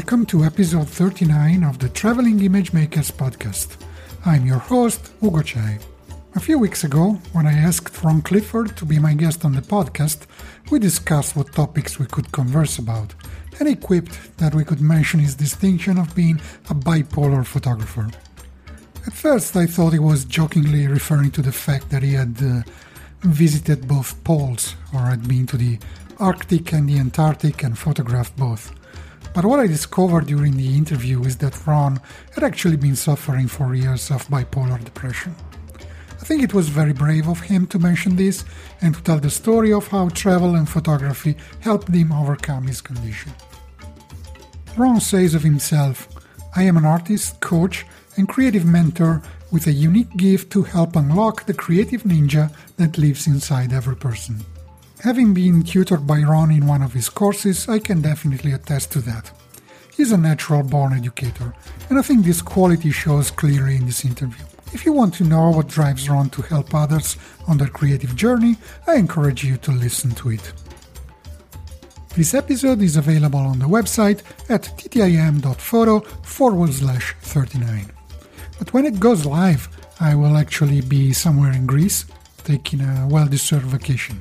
Welcome to episode 39 of the Traveling Image Makers podcast. I'm your host, Ugo Cei. A few weeks ago, when I asked Ron Clifford to be my guest on the podcast, we discussed what topics we could converse about, and he quipped that we could mention his distinction of being a bipolar photographer. At first, I thought he was jokingly referring to the fact that he had uh, visited both poles, or had been to the Arctic and the Antarctic and photographed both. But what I discovered during the interview is that Ron had actually been suffering for years of bipolar depression. I think it was very brave of him to mention this and to tell the story of how travel and photography helped him overcome his condition. Ron says of himself, I am an artist, coach, and creative mentor with a unique gift to help unlock the creative ninja that lives inside every person. Having been tutored by Ron in one of his courses, I can definitely attest to that. He's a natural born educator, and I think this quality shows clearly in this interview. If you want to know what drives Ron to help others on their creative journey, I encourage you to listen to it. This episode is available on the website at ttim.photo forward slash 39. But when it goes live, I will actually be somewhere in Greece, taking a well deserved vacation.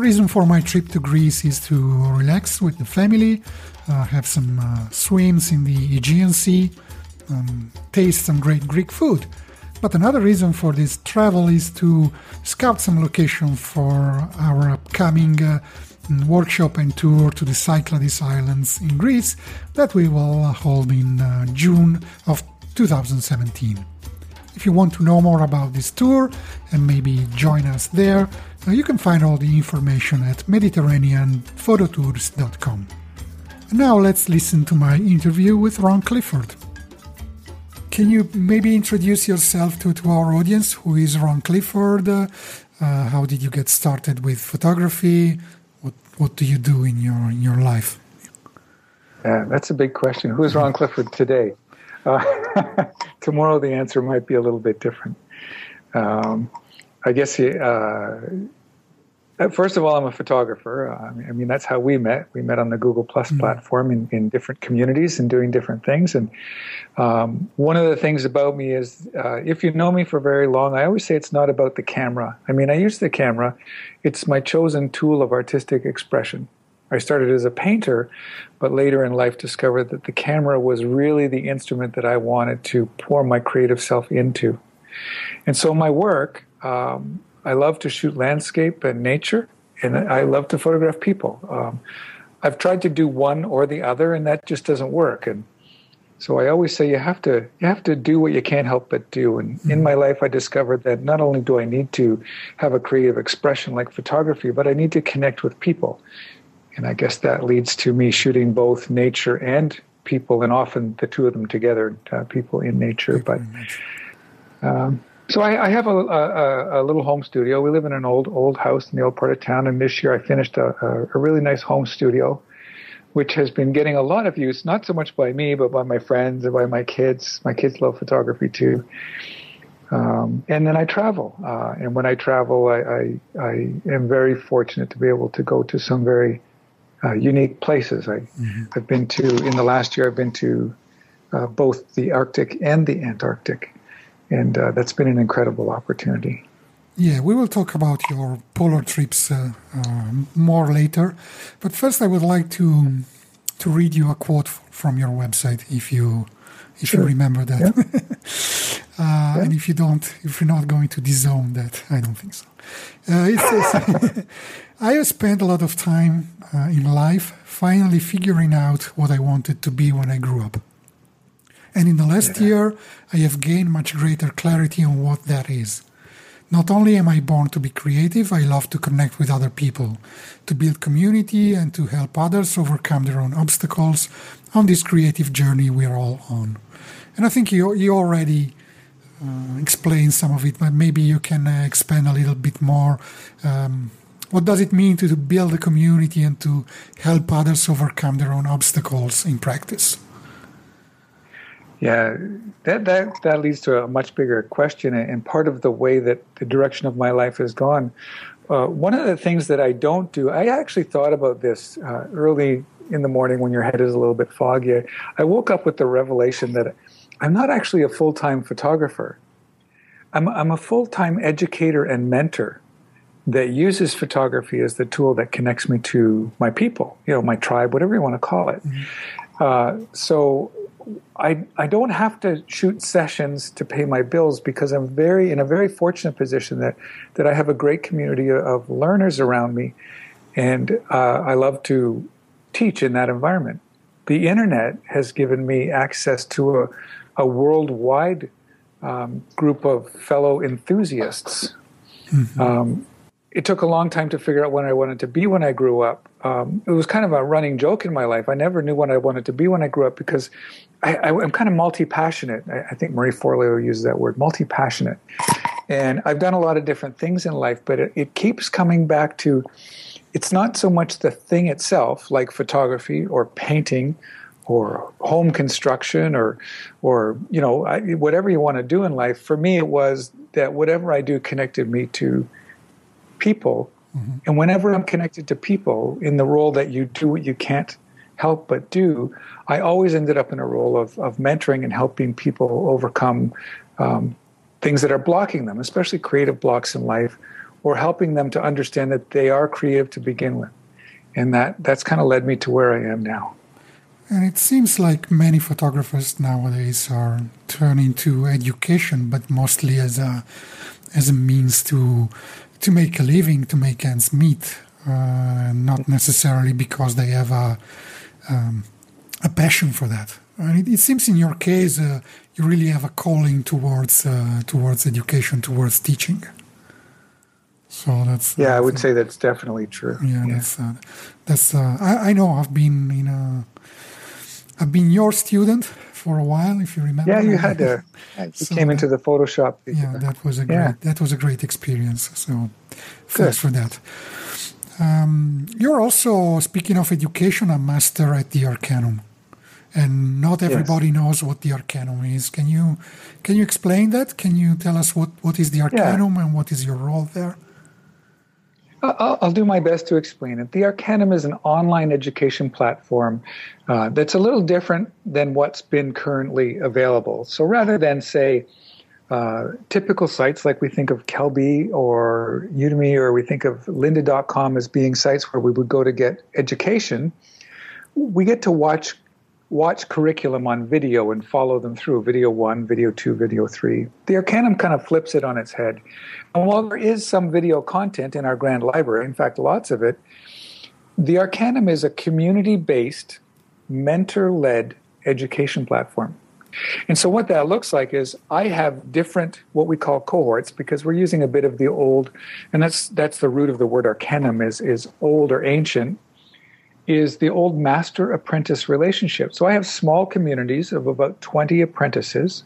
Reason for my trip to Greece is to relax with the family, uh, have some uh, swims in the Aegean Sea, um, taste some great Greek food. But another reason for this travel is to scout some location for our upcoming uh, workshop and tour to the Cyclades Islands in Greece that we will hold in uh, June of 2017. If you want to know more about this tour and maybe join us there, uh, you can find all the information at mediterraneanphototours.com. Now let's listen to my interview with Ron Clifford. Can you maybe introduce yourself to, to our audience? Who is Ron Clifford? Uh, how did you get started with photography? What, what do you do in your, in your life? Yeah, that's a big question. Who's Ron Clifford today? Uh, tomorrow, the answer might be a little bit different. Um, I guess uh, first of all, I'm a photographer. Uh, I mean, that's how we met. We met on the Google Plus mm-hmm. platform in, in different communities and doing different things. And um, one of the things about me is, uh, if you know me for very long, I always say it's not about the camera. I mean, I use the camera; it's my chosen tool of artistic expression. I started as a painter, but later in life discovered that the camera was really the instrument that I wanted to pour my creative self into. And so my work um, I love to shoot landscape and nature, and I love to photograph people. Um, I've tried to do one or the other, and that just doesn't work. And so I always say you have to you have to do what you can't help but do. And mm-hmm. in my life, I discovered that not only do I need to have a creative expression like photography, but I need to connect with people. And I guess that leads to me shooting both nature and people, and often the two of them together, uh, people in nature. But um, so I, I have a, a, a, little home studio. We live in an old old house in the old part of town, and this year I finished a, a, really nice home studio, which has been getting a lot of use, not so much by me, but by my friends and by my kids. My kids love photography too. Um, and then I travel, uh, and when I travel, I, I, I, am very fortunate to be able to go to some very uh, unique places. I, mm-hmm. I've been to in the last year. I've been to uh, both the Arctic and the Antarctic and uh, that's been an incredible opportunity. Yeah, we will talk about your polar trips uh, uh, more later, but first I would like to to read you a quote from your website, if you if sure. you remember that, yeah. Uh, yeah. and if you don't, if you're not going to disown that, I don't think so. Uh, it says, "I have spent a lot of time uh, in life finally figuring out what I wanted to be when I grew up." And in the last yeah. year, I have gained much greater clarity on what that is. Not only am I born to be creative, I love to connect with other people, to build community, and to help others overcome their own obstacles on this creative journey we're all on. And I think you, you already uh, explained some of it, but maybe you can uh, expand a little bit more. Um, what does it mean to, to build a community and to help others overcome their own obstacles in practice? Yeah, that that that leads to a much bigger question, and part of the way that the direction of my life has gone. Uh, one of the things that I don't do, I actually thought about this uh, early in the morning when your head is a little bit foggy. I woke up with the revelation that I'm not actually a full time photographer. I'm, I'm a full time educator and mentor that uses photography as the tool that connects me to my people, you know, my tribe, whatever you want to call it. Mm-hmm. Uh, so I, I don't have to shoot sessions to pay my bills because I'm very in a very fortunate position that, that I have a great community of learners around me, and uh, I love to teach in that environment. The internet has given me access to a, a worldwide um, group of fellow enthusiasts. Mm-hmm. Um, it took a long time to figure out what I wanted to be when I grew up. Um, it was kind of a running joke in my life. I never knew what I wanted to be when I grew up because I, am kind of multi passionate. I, I, think Marie Forleo uses that word, multi passionate. And I've done a lot of different things in life, but it, it keeps coming back to it's not so much the thing itself, like photography or painting or home construction or or you know I, whatever you want to do in life. For me, it was that whatever I do connected me to people. Mm-hmm. And whenever I'm connected to people in the role that you do what you can't help but do, I always ended up in a role of, of mentoring and helping people overcome um, things that are blocking them, especially creative blocks in life, or helping them to understand that they are creative to begin with. And that, that's kind of led me to where I am now. And it seems like many photographers nowadays are turning to education, but mostly as a as a means to to make a living, to make ends meet, uh, not necessarily because they have a um, a passion for that. And it, it seems in your case uh, you really have a calling towards uh, towards education, towards teaching. So that's yeah, I would say that's definitely true. Yeah, yeah. that's uh, that's. Uh, I, I know I've been in a. I've been your student for a while, if you remember. Yeah, you had to. You so came into the Photoshop. Yeah, that was a great. Yeah. That was a great experience. So, thanks for that. Um, you're also speaking of education, a master at the Arcanum, and not everybody yes. knows what the Arcanum is. Can you can you explain that? Can you tell us what what is the Arcanum yeah. and what is your role there? I'll, I'll, do my best to explain it. The Arcanum is an online education platform uh, that's a little different than what's been currently available. So rather than, say, uh, typical sites like we think of Kelby or Udemy or we think of lynda.com as being sites where we would go to get education, we get to watch watch curriculum on video and follow them through video one, video two, video three. The Arcanum kind of flips it on its head. And while there is some video content in our grand library, in fact, lots of it, the Arcanum is a community based, mentor led education platform. And so what that looks like is I have different what we call cohorts because we're using a bit of the old and that's that's the root of the word arcanum is is old or ancient is the old master apprentice relationship. So I have small communities of about 20 apprentices.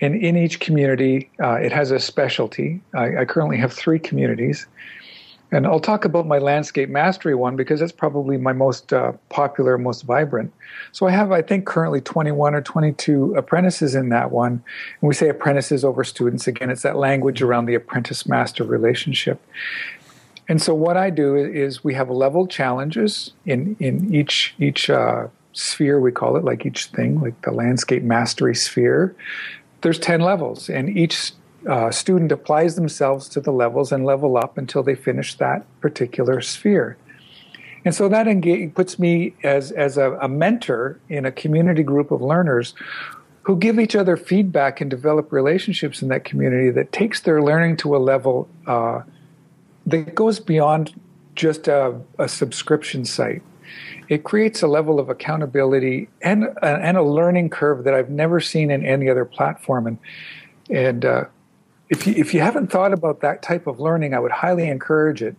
And in each community, uh, it has a specialty. I, I, currently have three communities. And I'll talk about my landscape mastery one because that's probably my most uh, popular, most vibrant. So I have, I think, currently 21 or 22 apprentices in that one. And we say apprentices over students. Again, it's that language around the apprentice master relationship. And so what I do is we have level challenges in in each each uh, sphere we call it like each thing like the landscape mastery sphere. There's ten levels, and each uh, student applies themselves to the levels and level up until they finish that particular sphere. And so that engage, puts me as as a, a mentor in a community group of learners who give each other feedback and develop relationships in that community that takes their learning to a level. Uh, that goes beyond just a, a subscription site. It creates a level of accountability and and a learning curve that I've never seen in any other platform. And and uh, if you, if you haven't thought about that type of learning, I would highly encourage it.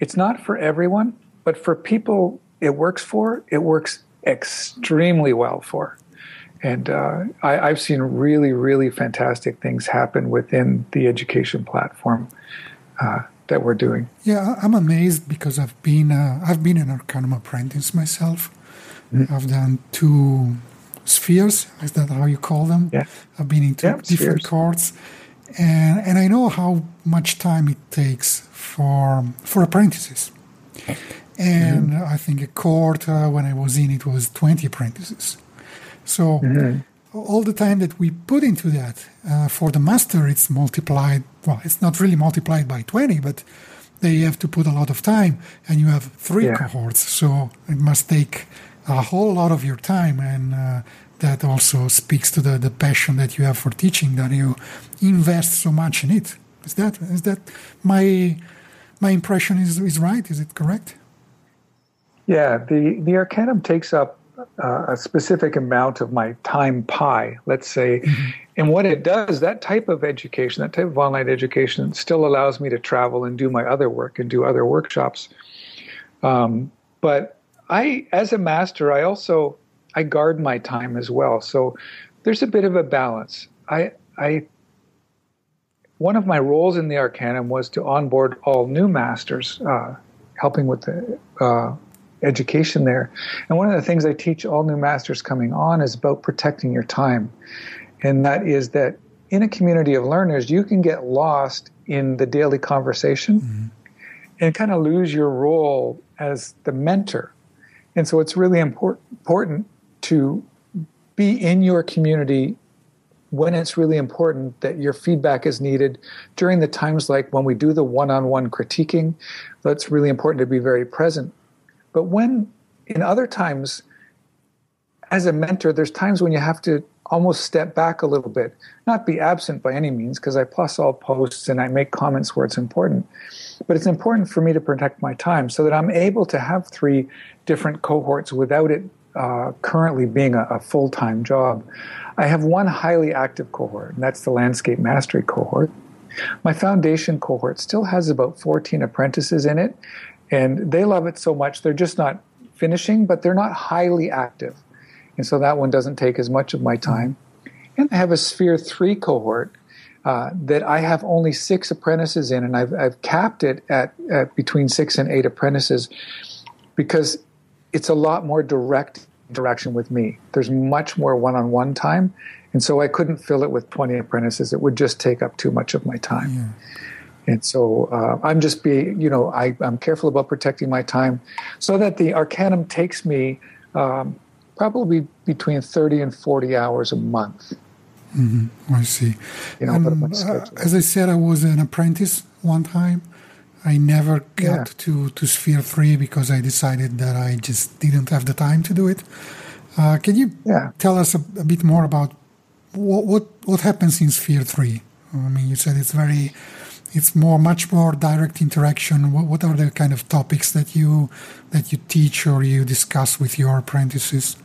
It's not for everyone, but for people it works for, it works extremely well for. And uh, I, have seen really, really fantastic things happen within the education platform uh, that we're doing. Yeah, I'm amazed because I've been uh, I've been an Arcanum apprentice myself. Mm-hmm. I've done two spheres. Is that how you call them? Yeah. I've been in two yeah, different courts, and and I know how much time it takes for for apprentices. And mm-hmm. I think a court uh, when I was in it was twenty apprentices. So mm-hmm. All the time that we put into that uh, for the master, it's multiplied. Well, it's not really multiplied by twenty, but they have to put a lot of time, and you have three yeah. cohorts, so it must take a whole lot of your time and uh, that also speaks to the, the passion that you have for teaching that you invest so much in it is that is that my my impression is, is right is it correct yeah the the arcanum takes up uh, a specific amount of my time pie let's say mm-hmm. and what it does that type of education that type of online education still allows me to travel and do my other work and do other workshops um, but I, as a master, I also I guard my time as well. So there's a bit of a balance. I, I, one of my roles in the Arcanum was to onboard all new masters, uh, helping with the uh, education there. And one of the things I teach all new masters coming on is about protecting your time, and that is that in a community of learners, you can get lost in the daily conversation mm-hmm. and kind of lose your role as the mentor and so it's really important, important to be in your community when it's really important that your feedback is needed during the times like when we do the one-on-one critiquing that's really important to be very present but when in other times as a mentor there's times when you have to almost step back a little bit not be absent by any means because i plus all posts and i make comments where it's important but it's important for me to protect my time so that i'm able to have three different cohorts without it uh, currently being a, a full time job. I have one highly active cohort, and that's the landscape mastery cohort. My foundation cohort still has about 14 apprentices in it, and they love it so much they're just not finishing, but they're not highly active. And so that one doesn't take as much of my time. And I have a Sphere 3 cohort uh, that I have only six apprentices in, and I've, I've capped it at, at between six and eight apprentices because it's a lot more direct interaction with me. There's much more one on one time. And so I couldn't fill it with 20 apprentices. It would just take up too much of my time. Yeah. And so uh, I'm just be, you know, I, am careful about protecting my time so that the Arcanum takes me um, probably between 30 and 40 hours a month. Mm-hmm. I see. You know, and, uh, as I said, I was an apprentice one time. I never got yeah. to, to Sphere 3 because I decided that I just didn't have the time to do it. Uh, can you yeah. tell us a, a, bit more about what, what, what happens in Sphere 3? I mean, you said it's very, it's more, much more direct interaction. What, what are the kind of topics that you, that you teach or you discuss with your apprentices?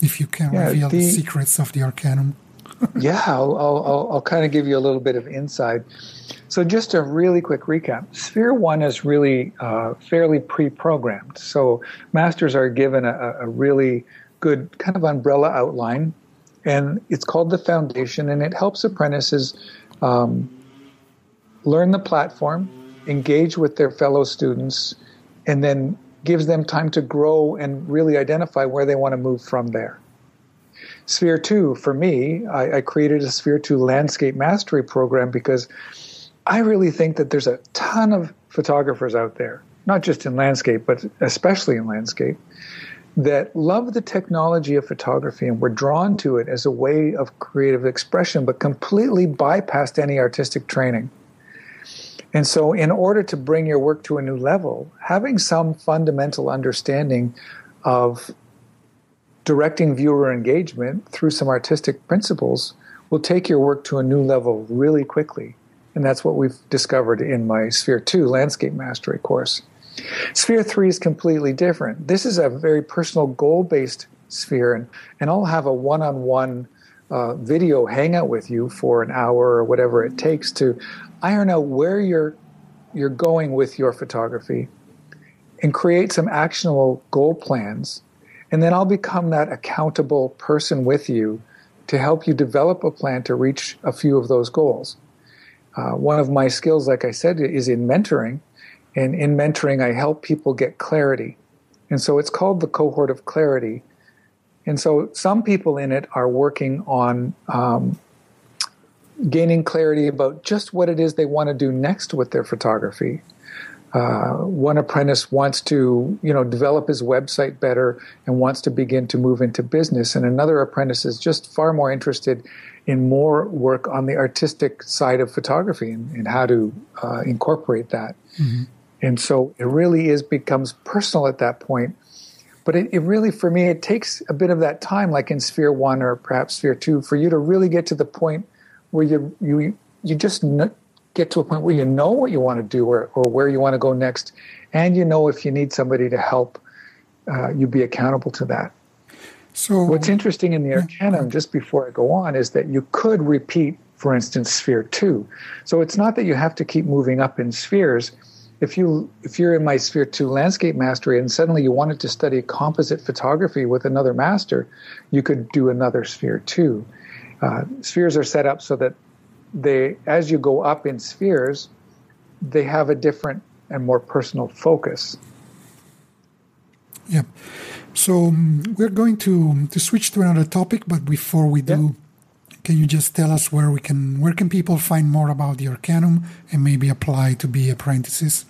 If you can yeah, reveal the, the, secrets of the Arcanum. yeah, I'll, I'll, I'll kind of give you a little bit of insight. So, just a really quick recap Sphere 1 is really uh, fairly pre programmed. So, masters are given a, a, really good kind of umbrella outline, and it's called the foundation, and it helps apprentices um, learn the platform, engage with their fellow students, and then gives them time to grow and really identify where they want to move from there. Sphere 2, for me, I, I created a Sphere 2 landscape mastery program because I really think that there's a ton of photographers out there, not just in landscape, but especially in landscape, that love the technology of photography and were drawn to it as a way of creative expression, but completely bypassed any artistic training. And so, in order to bring your work to a new level, having some fundamental understanding of directing viewer engagement through some artistic principles will take your work to a new level really quickly. And that's what we've discovered in my Sphere 2 landscape mastery course. Sphere 3 is completely different. This is a very personal goal based sphere, and, and I'll have a one on one uh, video hangout with you for an hour or whatever it takes to iron out where you're you're going with your photography and create some actionable goal plans and then I'll become that accountable person with you to help you develop a plan to reach a few of those goals. Uh, one of my skills, like I said, is in mentoring. And in mentoring, I help people get clarity. And so it's called the cohort of clarity. And so some people in it are working on um, gaining clarity about just what it is they want to do next with their photography. Uh, one apprentice wants to, you know, develop his website better and wants to begin to move into business, and another apprentice is just far more interested in more work on the artistic side of photography and, and how to uh, incorporate that. Mm-hmm. And so it really is becomes personal at that point. But it, it, really, for me, it takes a bit of that time, like in Sphere One or perhaps Sphere Two, for you to really get to the point where you you you just get to a point where you know what you want to do or, or where you want to go next, and you know if you need somebody to help, uh, you be accountable to that. So, what's interesting in the Arcanum, just before I go on, is that you could repeat, for instance, Sphere Two. So it's not that you have to keep moving up in spheres. If you if you're in my Sphere Two landscape mastery, and suddenly you wanted to study composite photography with another master, you could do another Sphere Two. Uh, spheres are set up so that they as you go up in spheres, they have a different and more personal focus. Yeah. So um, we're going to to switch to another topic, but before we do, yeah. can you just tell us where we can where can people find more about the Arcanum and maybe apply to be apprentices?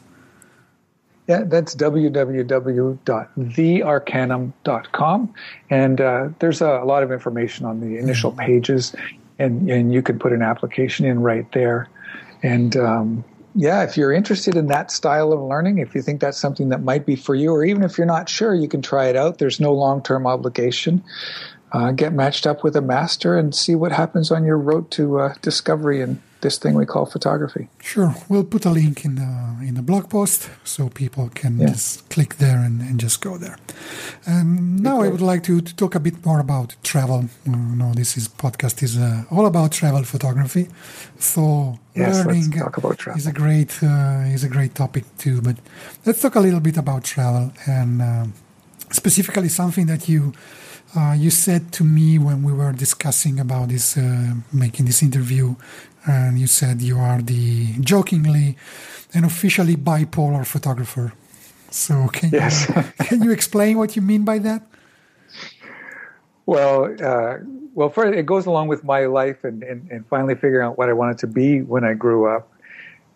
Yeah, that's www.thearcanum.com. And uh, there's a, a, lot of information on the initial pages and and you can put an application in right there. And um, yeah, if you're interested in that style of learning, if you think that's something that might be for you, or even if you're not sure, you can try it out. There's no long term obligation. Uh, get matched up with a master and see what happens on your road to uh, discovery and this thing we call photography. Sure, we'll put a link in the in the blog post so people can yeah. just click there and, and just go there. Um, now I would like to, to talk a bit more about travel. No, this is podcast is uh, all about travel photography. So yes, learning is a great uh, is a great topic too. But let's talk a little bit about travel and uh, specifically something that you. Uh, you said to me when we were discussing about this, uh, making this interview, and you said you are the jokingly and officially bipolar photographer. So can yes. you can you explain what you mean by that? Well, uh, well, first it goes along with my life and, and, and finally figuring out what I wanted to be when I grew up.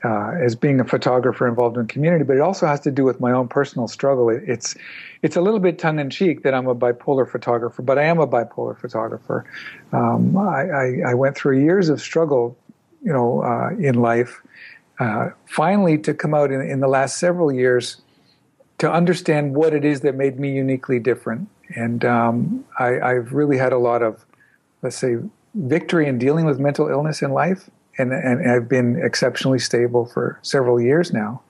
Uh, as being a photographer involved in community, but it also has to do with my own personal struggle. It, it's it's a little bit tongue in cheek that I'm a bipolar photographer, but I am a bipolar photographer. Um, I, I, I, went through years of struggle you know, uh, in life. Uh, finally, to come out in, in, the last several years to understand what it is that made me uniquely different. And um, I, have really had a lot of, let's say, victory in dealing with mental illness in life. And, and I've been exceptionally stable for several years now.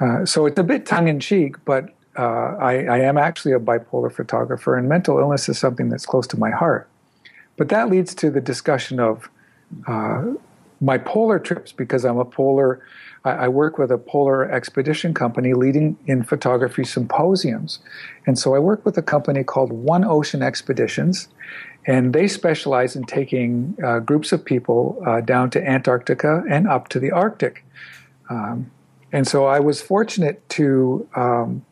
Uh, so it's a bit tongue in cheek, but uh, I, I, am actually a bipolar photographer, and mental illness is something that's close to my heart. But that leads to the discussion of uh, my polar trips because I'm a polar. I, I work with a polar expedition company leading in photography symposiums, and so I work with a company called One Ocean Expeditions, and they specialize in taking uh, groups of people uh, down to Antarctica and up to the Arctic. Um, and so I was fortunate to um,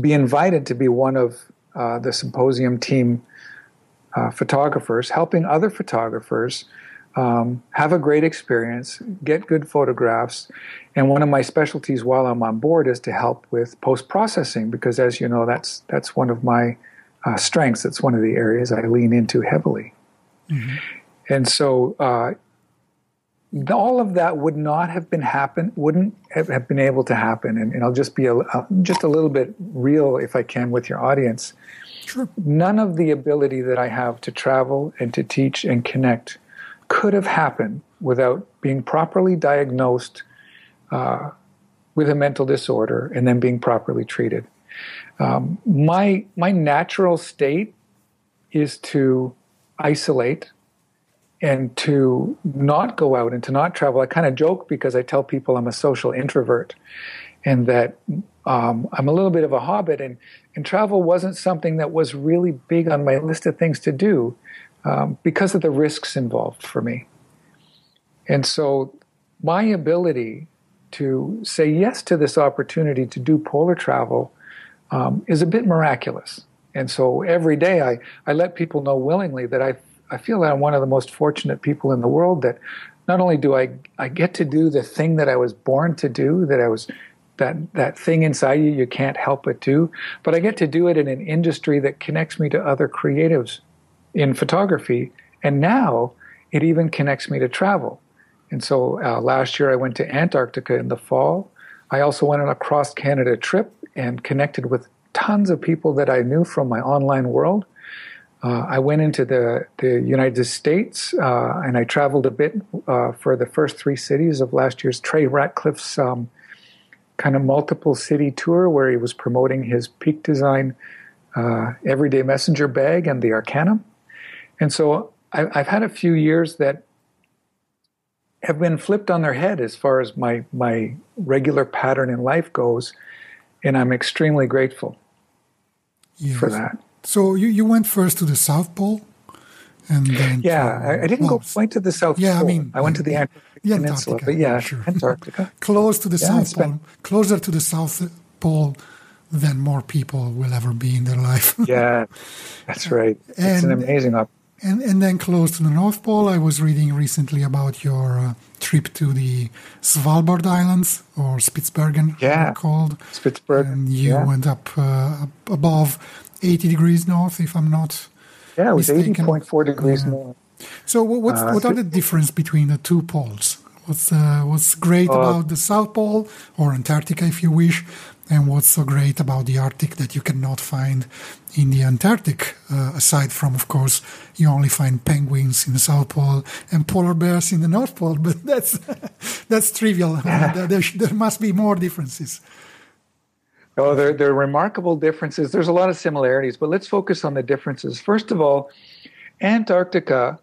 be invited to be one of uh, the symposium team uh, photographers, helping other photographers um, have a great experience, get good photographs. And one of my specialties while I'm on board is to help with post processing because, as you know, that's that's one of my uh, strengths. It's one of the areas I lean into heavily. Mm-hmm. And so, uh, all of that would not have been happen, wouldn't have, been able to happen. And, and I'll just be a, a, just a little bit real, if I can, with your audience. Sure. None of the ability that I have to travel and to teach and connect could have happened without being properly diagnosed uh, with a mental disorder and then being properly treated. Um, my my natural state is to isolate and to not go out and to not travel. I kind of joke because I tell people I'm a social introvert and that um, I'm a little bit of a hobbit, and, and travel wasn't something that was really big on my list of things to do um, because of the risks involved for me. And so my ability to say yes to this opportunity to do polar travel um, is a bit miraculous. And so every day I, I let people know willingly that I, I feel that I'm one of the most fortunate people in the world that not only do I, I get to do the thing that I was born to do, that I was that that thing inside you you can't help but do, but I get to do it in an industry that connects me to other creatives in photography, and now it even connects me to travel. And so uh, last year I went to Antarctica in the fall. I also went on a cross Canada trip and connected with tons of people that I knew from my online world. Uh, I went into the, the United States uh, and I traveled a bit uh, for the first three cities of last year's Trey Ratcliff's um, kind of multiple city tour where he was promoting his Peak Design uh, Everyday Messenger bag and the Arcanum. And so I, I've had a few years that have been flipped on their head as far as my my regular pattern in life goes, and I'm extremely grateful yes. for that. So you, you went first to the South Pole, and then yeah, to, I, I, didn't well, go quite to the South yeah, Pole. I mean, I went to the Antarctic yeah, Peninsula, but yeah, sure. Antarctica, close to the yeah, South Pole, closer to the South Pole than more people will ever be in their life. yeah, that's right. And, it's an amazing opportunity. And, and then close to the North Pole, I was reading recently about your uh, trip to the Svalbard Islands or Spitsbergen, yeah, called Spitsbergen. And you yeah. went up, uh, up above 80 degrees north, if I'm not. Yeah, it was 80.4 degrees yeah. north. So, what's, uh, what are the difference between the two poles? What's uh, what's great uh, about the South Pole or Antarctica, if you wish, and what's so great about the Arctic that you cannot find in the Antarctic? Uh, aside from, of course, you only find penguins in the South Pole and polar bears in the North Pole, but that's that's trivial. there, there, there must be more differences. Oh, there, there are remarkable differences. There's a lot of similarities, but let's focus on the differences. First of all, Antarctica,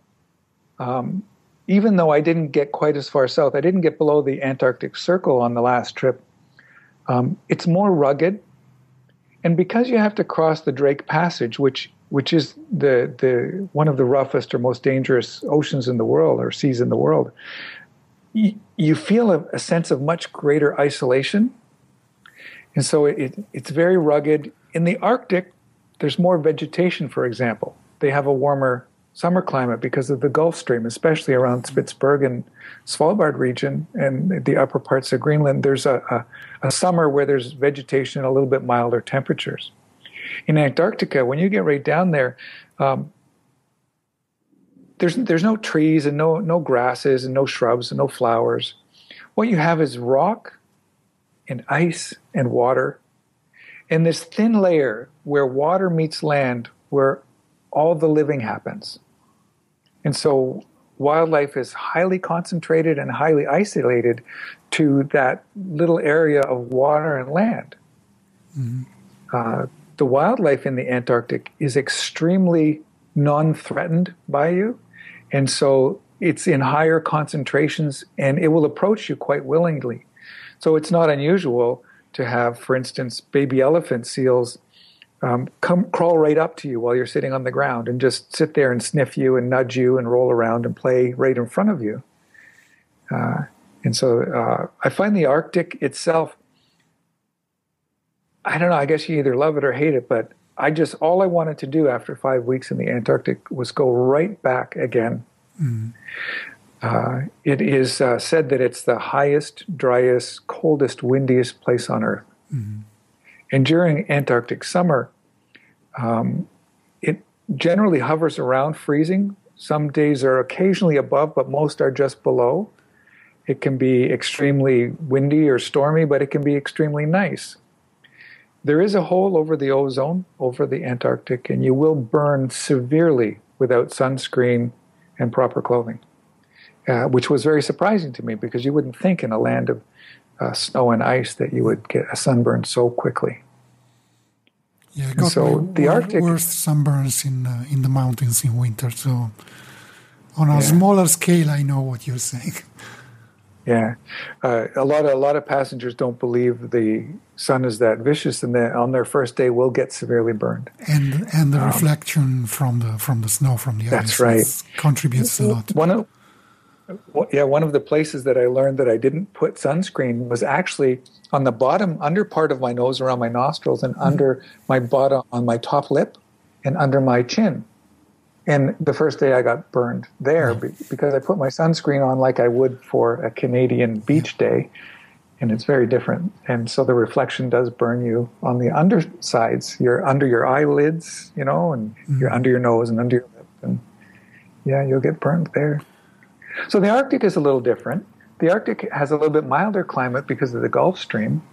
um, even though I didn't get quite as far south, I didn't get below the Antarctic Circle on the last trip. Um, it's more rugged, and because you have to cross the Drake Passage, which which is the the one of the roughest or most dangerous oceans in the world or seas in the world, you, you feel a, a, sense of much greater isolation, and so it, it's very rugged. In the Arctic, there's more vegetation. For example, they have a warmer summer climate because of the Gulf Stream, especially around Spitsbergen Svalbard region and the upper parts of Greenland, there's a, a, a summer where there's vegetation and a little bit milder temperatures. In Antarctica, when you get right down there, um, there's there's no trees and no no grasses and no shrubs and no flowers. What you have is rock and ice and water, and this thin layer where water meets land, where all the living happens. And so wildlife is highly concentrated and highly isolated to that little area of water and land. Mm-hmm. Uh, the wildlife in the Antarctic is extremely non threatened by you. And so it's in higher concentrations and it will approach you quite willingly. So it's not unusual to have, for instance, baby elephant seals um, come crawl right up to you while you're sitting on the ground and just sit there and sniff you and nudge you and roll around and play right in front of you. Uh, and so uh, I find the Arctic itself, I don't know, I guess you either love it or hate it, but I just, all I wanted to do after five weeks in the Antarctic was go right back again. Mm. Uh, it is uh, said that it's the highest, driest, coldest, windiest place on Earth. Mm. And during Antarctic summer, um, it generally hovers around freezing. Some days are occasionally above, but most are just below. It can be extremely windy or stormy, but it can be extremely nice. There is a hole over the ozone over the Antarctic, and you will burn severely without sunscreen and proper clothing, uh, which was very surprising to me because you wouldn't think in a land of uh, snow and ice that you would get a sunburn so quickly. Yeah, got so the Arctic worst sunburns in uh, in the mountains in winter. So on a yeah. smaller scale, I know what you're saying. Yeah, uh, a lot of a lot of passengers don't believe the sun is that vicious, and that on their first day will get severely burned. And and the um, reflection from the from the snow from the that's right contributes a lot. One of yeah, one of the places that I learned that I didn't put sunscreen was actually on the bottom under part of my nose, around my nostrils, and mm-hmm. under my bottom on my top lip, and under my chin. And the first day I got burned there because I put my sunscreen on like I would for a Canadian beach day, and it's very different. And so the reflection does burn you on the undersides. You're under your eyelids, you know, and mm-hmm. you're under your nose and under your lip, and yeah, you'll get burned there. So the Arctic is a little different. The Arctic has a little bit milder climate because of the Gulf Stream,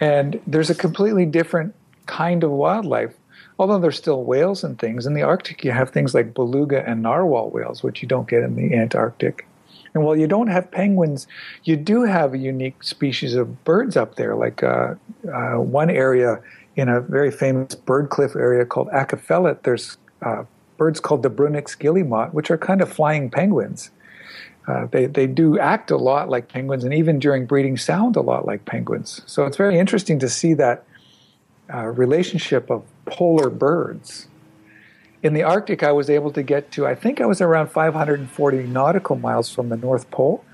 and there's a completely different kind of wildlife although there's still whales and things. In the Arctic, you have things like beluga and narwhal whales, which you don't get in the Antarctic. And while you don't have penguins, you do have a unique species of birds up there. Like uh, uh, one area in a very famous bird cliff area called Alkefjellet, there's uh, birds called the Brunnich's guillemot, which are kind of flying penguins. Uh, they, they do act a lot like penguins and even during breeding sound a lot like penguins. So it's very interesting to see that uh, relationship of polar birds. In the Arctic, I was able to get to, I think I was around 540 nautical miles from the North Pole,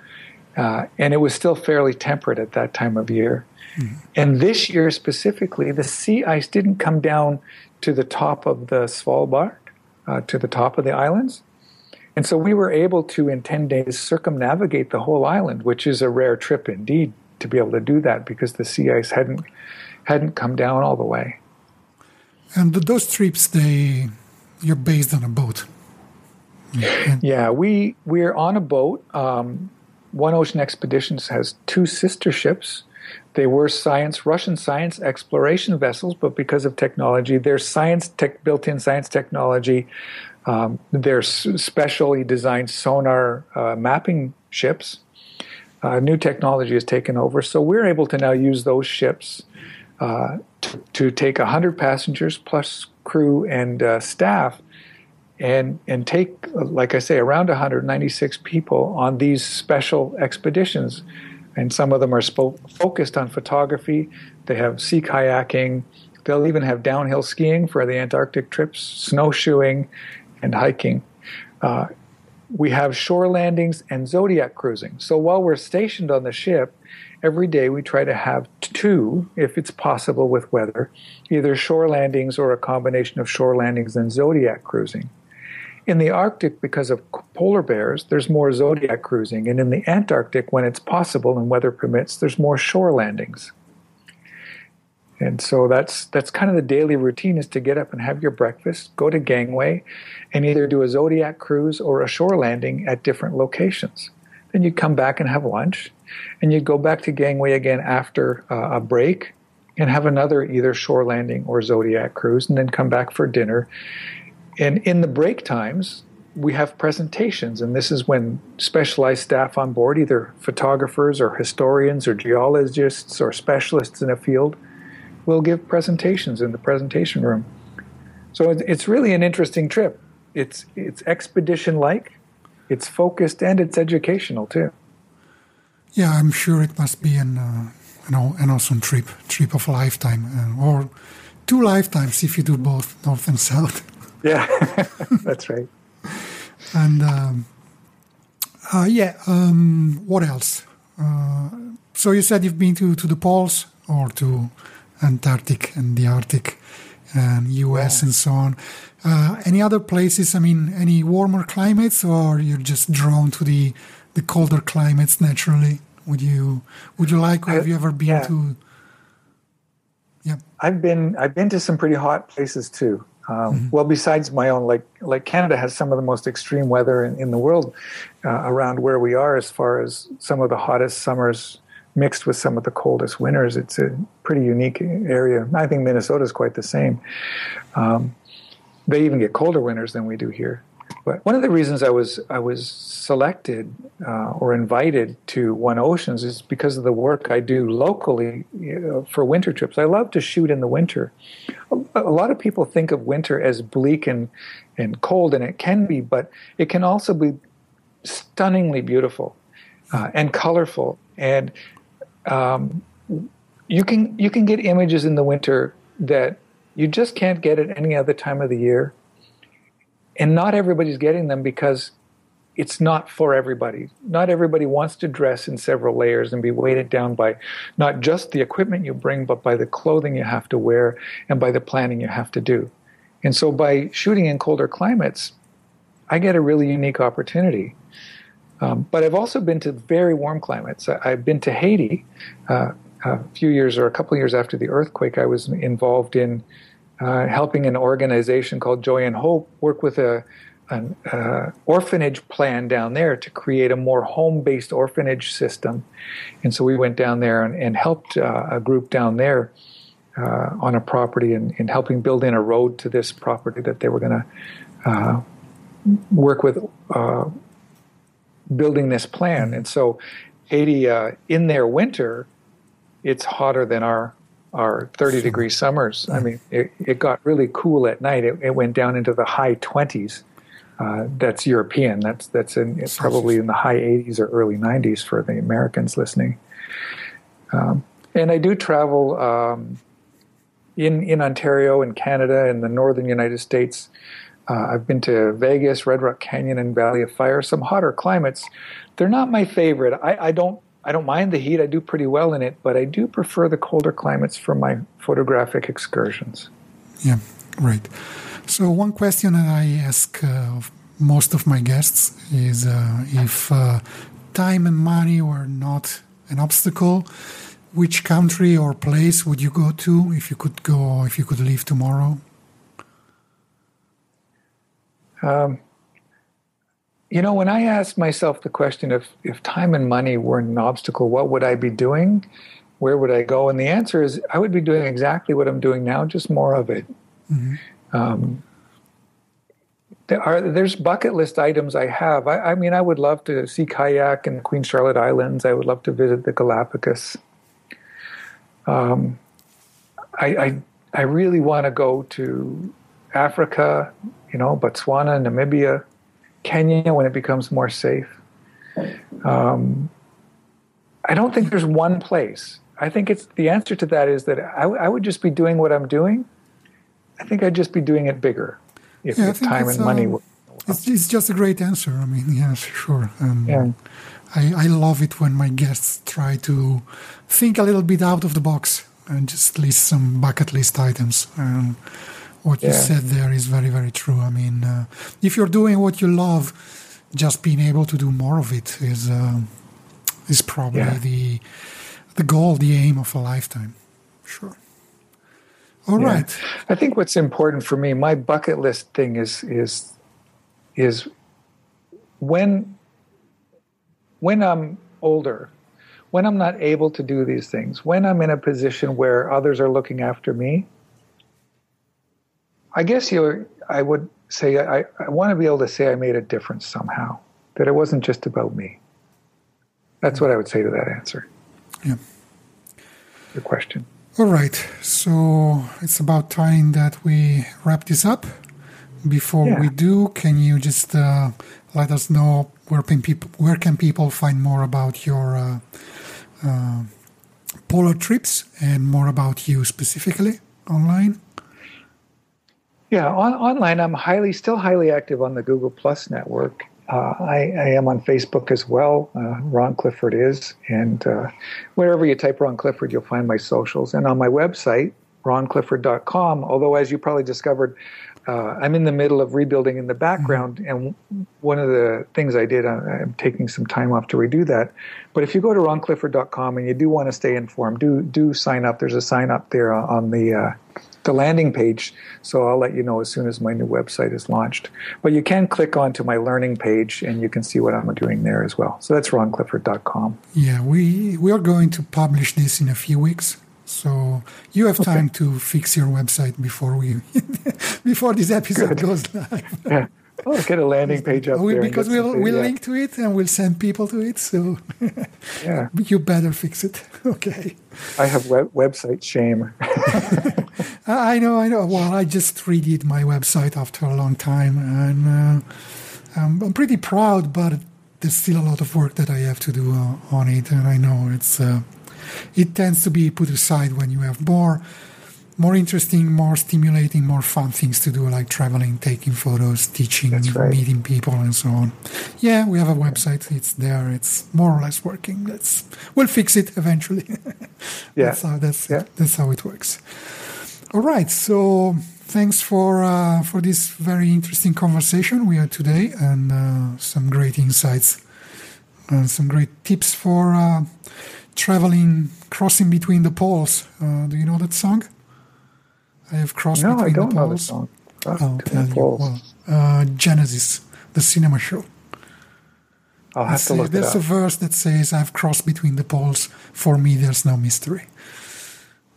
uh, and it was still fairly temperate at that time of year. Mm-hmm. And this year specifically, the sea ice didn't come down to the top of the Svalbard, uh, to the top of the islands. And so we were able to, in 10 days, circumnavigate the whole island, which is a rare trip indeed to be able to do that because the sea ice hadn't, hadn't come down all the way. And those trips, they you're based on a boat. yeah, we we're on a boat. Um, One Ocean Expeditions has two sister ships. They were science Russian science exploration vessels, but because of technology, there's science tech built-in science technology. Um, there's specially designed sonar uh, mapping ships. Uh, new technology has taken over, so we're able to now use those ships uh, to, to, take 100 passengers plus crew and uh, staff and and take like I say around 196 people on these special expeditions. And some of them are spo- focused on photography. They have sea kayaking. They'll even have downhill skiing for the Antarctic trips snowshoeing and hiking uh, we have shore landings and zodiac cruising so while we're stationed on the ship every day we try to have two, if it's possible with weather, either shore landings or a combination of shore landings and zodiac cruising. In the Arctic, because of polar bears, there's more zodiac cruising, and in the Antarctic, when it's possible and weather permits, there's more shore landings. And so that's that's kind of the daily routine is to get up and have your breakfast, go to gangway, and either do a zodiac cruise or a shore landing at different locations. Then you come back and have lunch, and you'd go back to gangway again after uh, a break and have another either shore landing or zodiac cruise and then come back for dinner and in the break times we have presentations and this is when specialized staff on board either photographers or historians or geologists or specialists in a field will give presentations in the presentation room so it's really an interesting trip it's it's expedition like it's focused and it's educational too yeah, I'm sure it must be an uh, you know an awesome trip, trip of a lifetime, uh, or two lifetimes if you do both north and south. Yeah, that's right. and um, uh, yeah, um, what else? Uh, so you said you've been to to the poles or to Antarctic and the Arctic and US yeah. and so on. Uh, any other places? I mean, any warmer climates, or you're just drawn to the the colder climates naturally? Would you would you like? Or have you ever been yeah. to? Yeah, I've been I've been to some pretty hot places too. Um, mm-hmm. Well, besides my own, like like Canada has some of the most extreme weather in, in the world uh, around where we are, as far as some of the hottest summers mixed with some of the coldest winters. It's a pretty unique area. I think Minnesota is quite the same. Um, they even get colder winters than we do here. But one of the reasons I was I was selected uh, or invited to One Oceans is because of the work I do locally you know, for winter trips. I love to shoot in the winter. A, a lot of people think of winter as bleak and and cold, and it can be, but it can also be stunningly beautiful uh, and colorful, and um, you can you can get images in the winter that you just can't get at any other time of the year. And not everybody's getting them because it's not for everybody. Not everybody wants to dress in several layers and be weighted down by not just the equipment you bring, but by the clothing you have to wear and by the planning you have to do. And so by shooting in colder climates, I get a really unique opportunity. Um, but I've also been to very warm climates. I, have been to Haiti. Uh, a few years or a couple of years after the earthquake, I was involved in uh, helping an organization called Joy and Hope work with a an uh, orphanage plan down there to create a more home-based orphanage system, and so we went down there and, and helped uh, a group down there uh, on a property and, and, helping build in a road to this property that they were going to uh, work with uh, building this plan. And so, Haiti uh, in their winter, it's hotter than our our 30 degree summers. I mean, it, it got really cool at night. It, it went down into the high 20s uh, that's European. That's that's in, probably in the high 80s or early 90s for the Americans listening. Um, and I do travel um, in in Ontario, in Canada, in the northern United States. Uh, I've been to Vegas, Red Rock Canyon, and Valley of Fire. Some hotter climates. They're not my favorite. I, I don't I don't mind the heat. I do pretty well in it, but I do prefer the colder climates for my photographic excursions. Yeah, right. So, one question that I ask uh, most of my guests is uh, if uh, time and money were not an obstacle, which country or place would you go to if you could go, if you could leave tomorrow? Um, you know, when I ask myself the question of if time and money weren't an obstacle, what would I be doing? Where would I go? And the answer is I would be doing exactly what I'm doing now, just more of it. Mm-hmm. Um, there are there's bucket list items I have. I, I, mean, I would love to see kayak in the Queen Charlotte Islands. I would love to visit the Galapagos. Um, I, I, I really want to go to Africa, you know, Botswana, Namibia, Kenya when it becomes more safe. Um, I don't think there's one place. I think it's the answer to that is that I, I would just be doing what I'm doing I think I'd just be doing it bigger if, yeah, if time and money um, were. It's, it's, just a great answer. I mean, yeah, sure. Um, yeah. I, I love it when my guests try to think a little bit out of the box and just list some bucket list items. Um, what you yeah. said there is very, very true. I mean, uh, if you're doing what you love, just being able to do more of it is uh, is probably yeah. the the goal, the aim of a lifetime. Sure. All yeah. right. I think what's important for me, my bucket list thing is is is when when I'm older, when I'm not able to do these things, when I'm in a position where others are looking after me, I guess you I would say I, I want to be able to say I made a difference somehow. That it wasn't just about me. That's what I would say to that answer. Yeah. Your question. All right, so it's about time that we wrap this up. Before yeah. we do, can you just uh, let us know where can people where can people find more about your uh, uh, polo trips and more about you specifically online? Yeah, on, online, I'm highly still highly active on the Google Plus network, uh, I, I, am on Facebook as well. Uh, Ron Clifford is, and uh, wherever you type Ron Clifford, you'll find my socials. And on my website, ronclifford.com. Although, as you probably discovered, uh, I'm in the middle of rebuilding in the background, mm-hmm. and one of the things I did, I'm taking some time off to redo that. But if you go to ronclifford.com and you do want to stay informed, do do sign up. There's a sign up there on the uh, the landing page. So I'll let you know as soon as my new website is launched. But you can click onto my learning page and you can see what I'm doing there as well. So that's ronclifford.com. Yeah, we, we are going to publish this in a few weeks. So you have time okay. to fix your website before we before this episode Good. goes live. yeah. Oh, get a landing page up we, there. Because we'll, we'll link to it and we'll send people to it. So yeah. you better fix it. Okay. I have web, website shame. I know, I know. Well, I just redid my website after a long time and uh, I'm, I'm pretty proud, but there's still a lot of work that I have to do uh, on it, and I know it's uh, it tends to be put aside when you have more more interesting, more stimulating, more fun things to do, like traveling, taking photos, teaching, right. meeting people, and so on. Yeah, we have a website. It's there. It's more or less working. Let's we'll fix it eventually. yeah, that's how that's yeah. that's how it works. All right. So thanks for uh, for this very interesting conversation we had today, and uh, some great insights, and some great tips for uh, traveling, crossing between the poles. Uh, do you know that song? I have crossed no, between I don't the know the poles. song. I'll tell you. Well, uh, Genesis, the cinema show. I'll have to There's a- look it There's a verse that says, "I've crossed between the poles. For me, there's no mystery."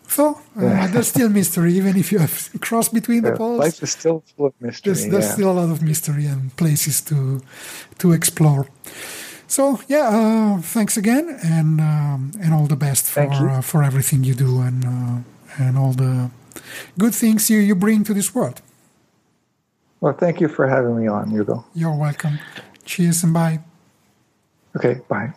So uh, there's still mystery, even if you have crossed between the Yeah, poles. Life is still full of mystery. there's, there's yeah. still a lot of mystery and places to to explore. So yeah, uh, thanks again, and um, and all the best for uh, for everything you do and uh, and all the good things you, you bring to this world. well, thank you for having me on, Ugo. You're welcome. Cheers and bye. Okay, bye.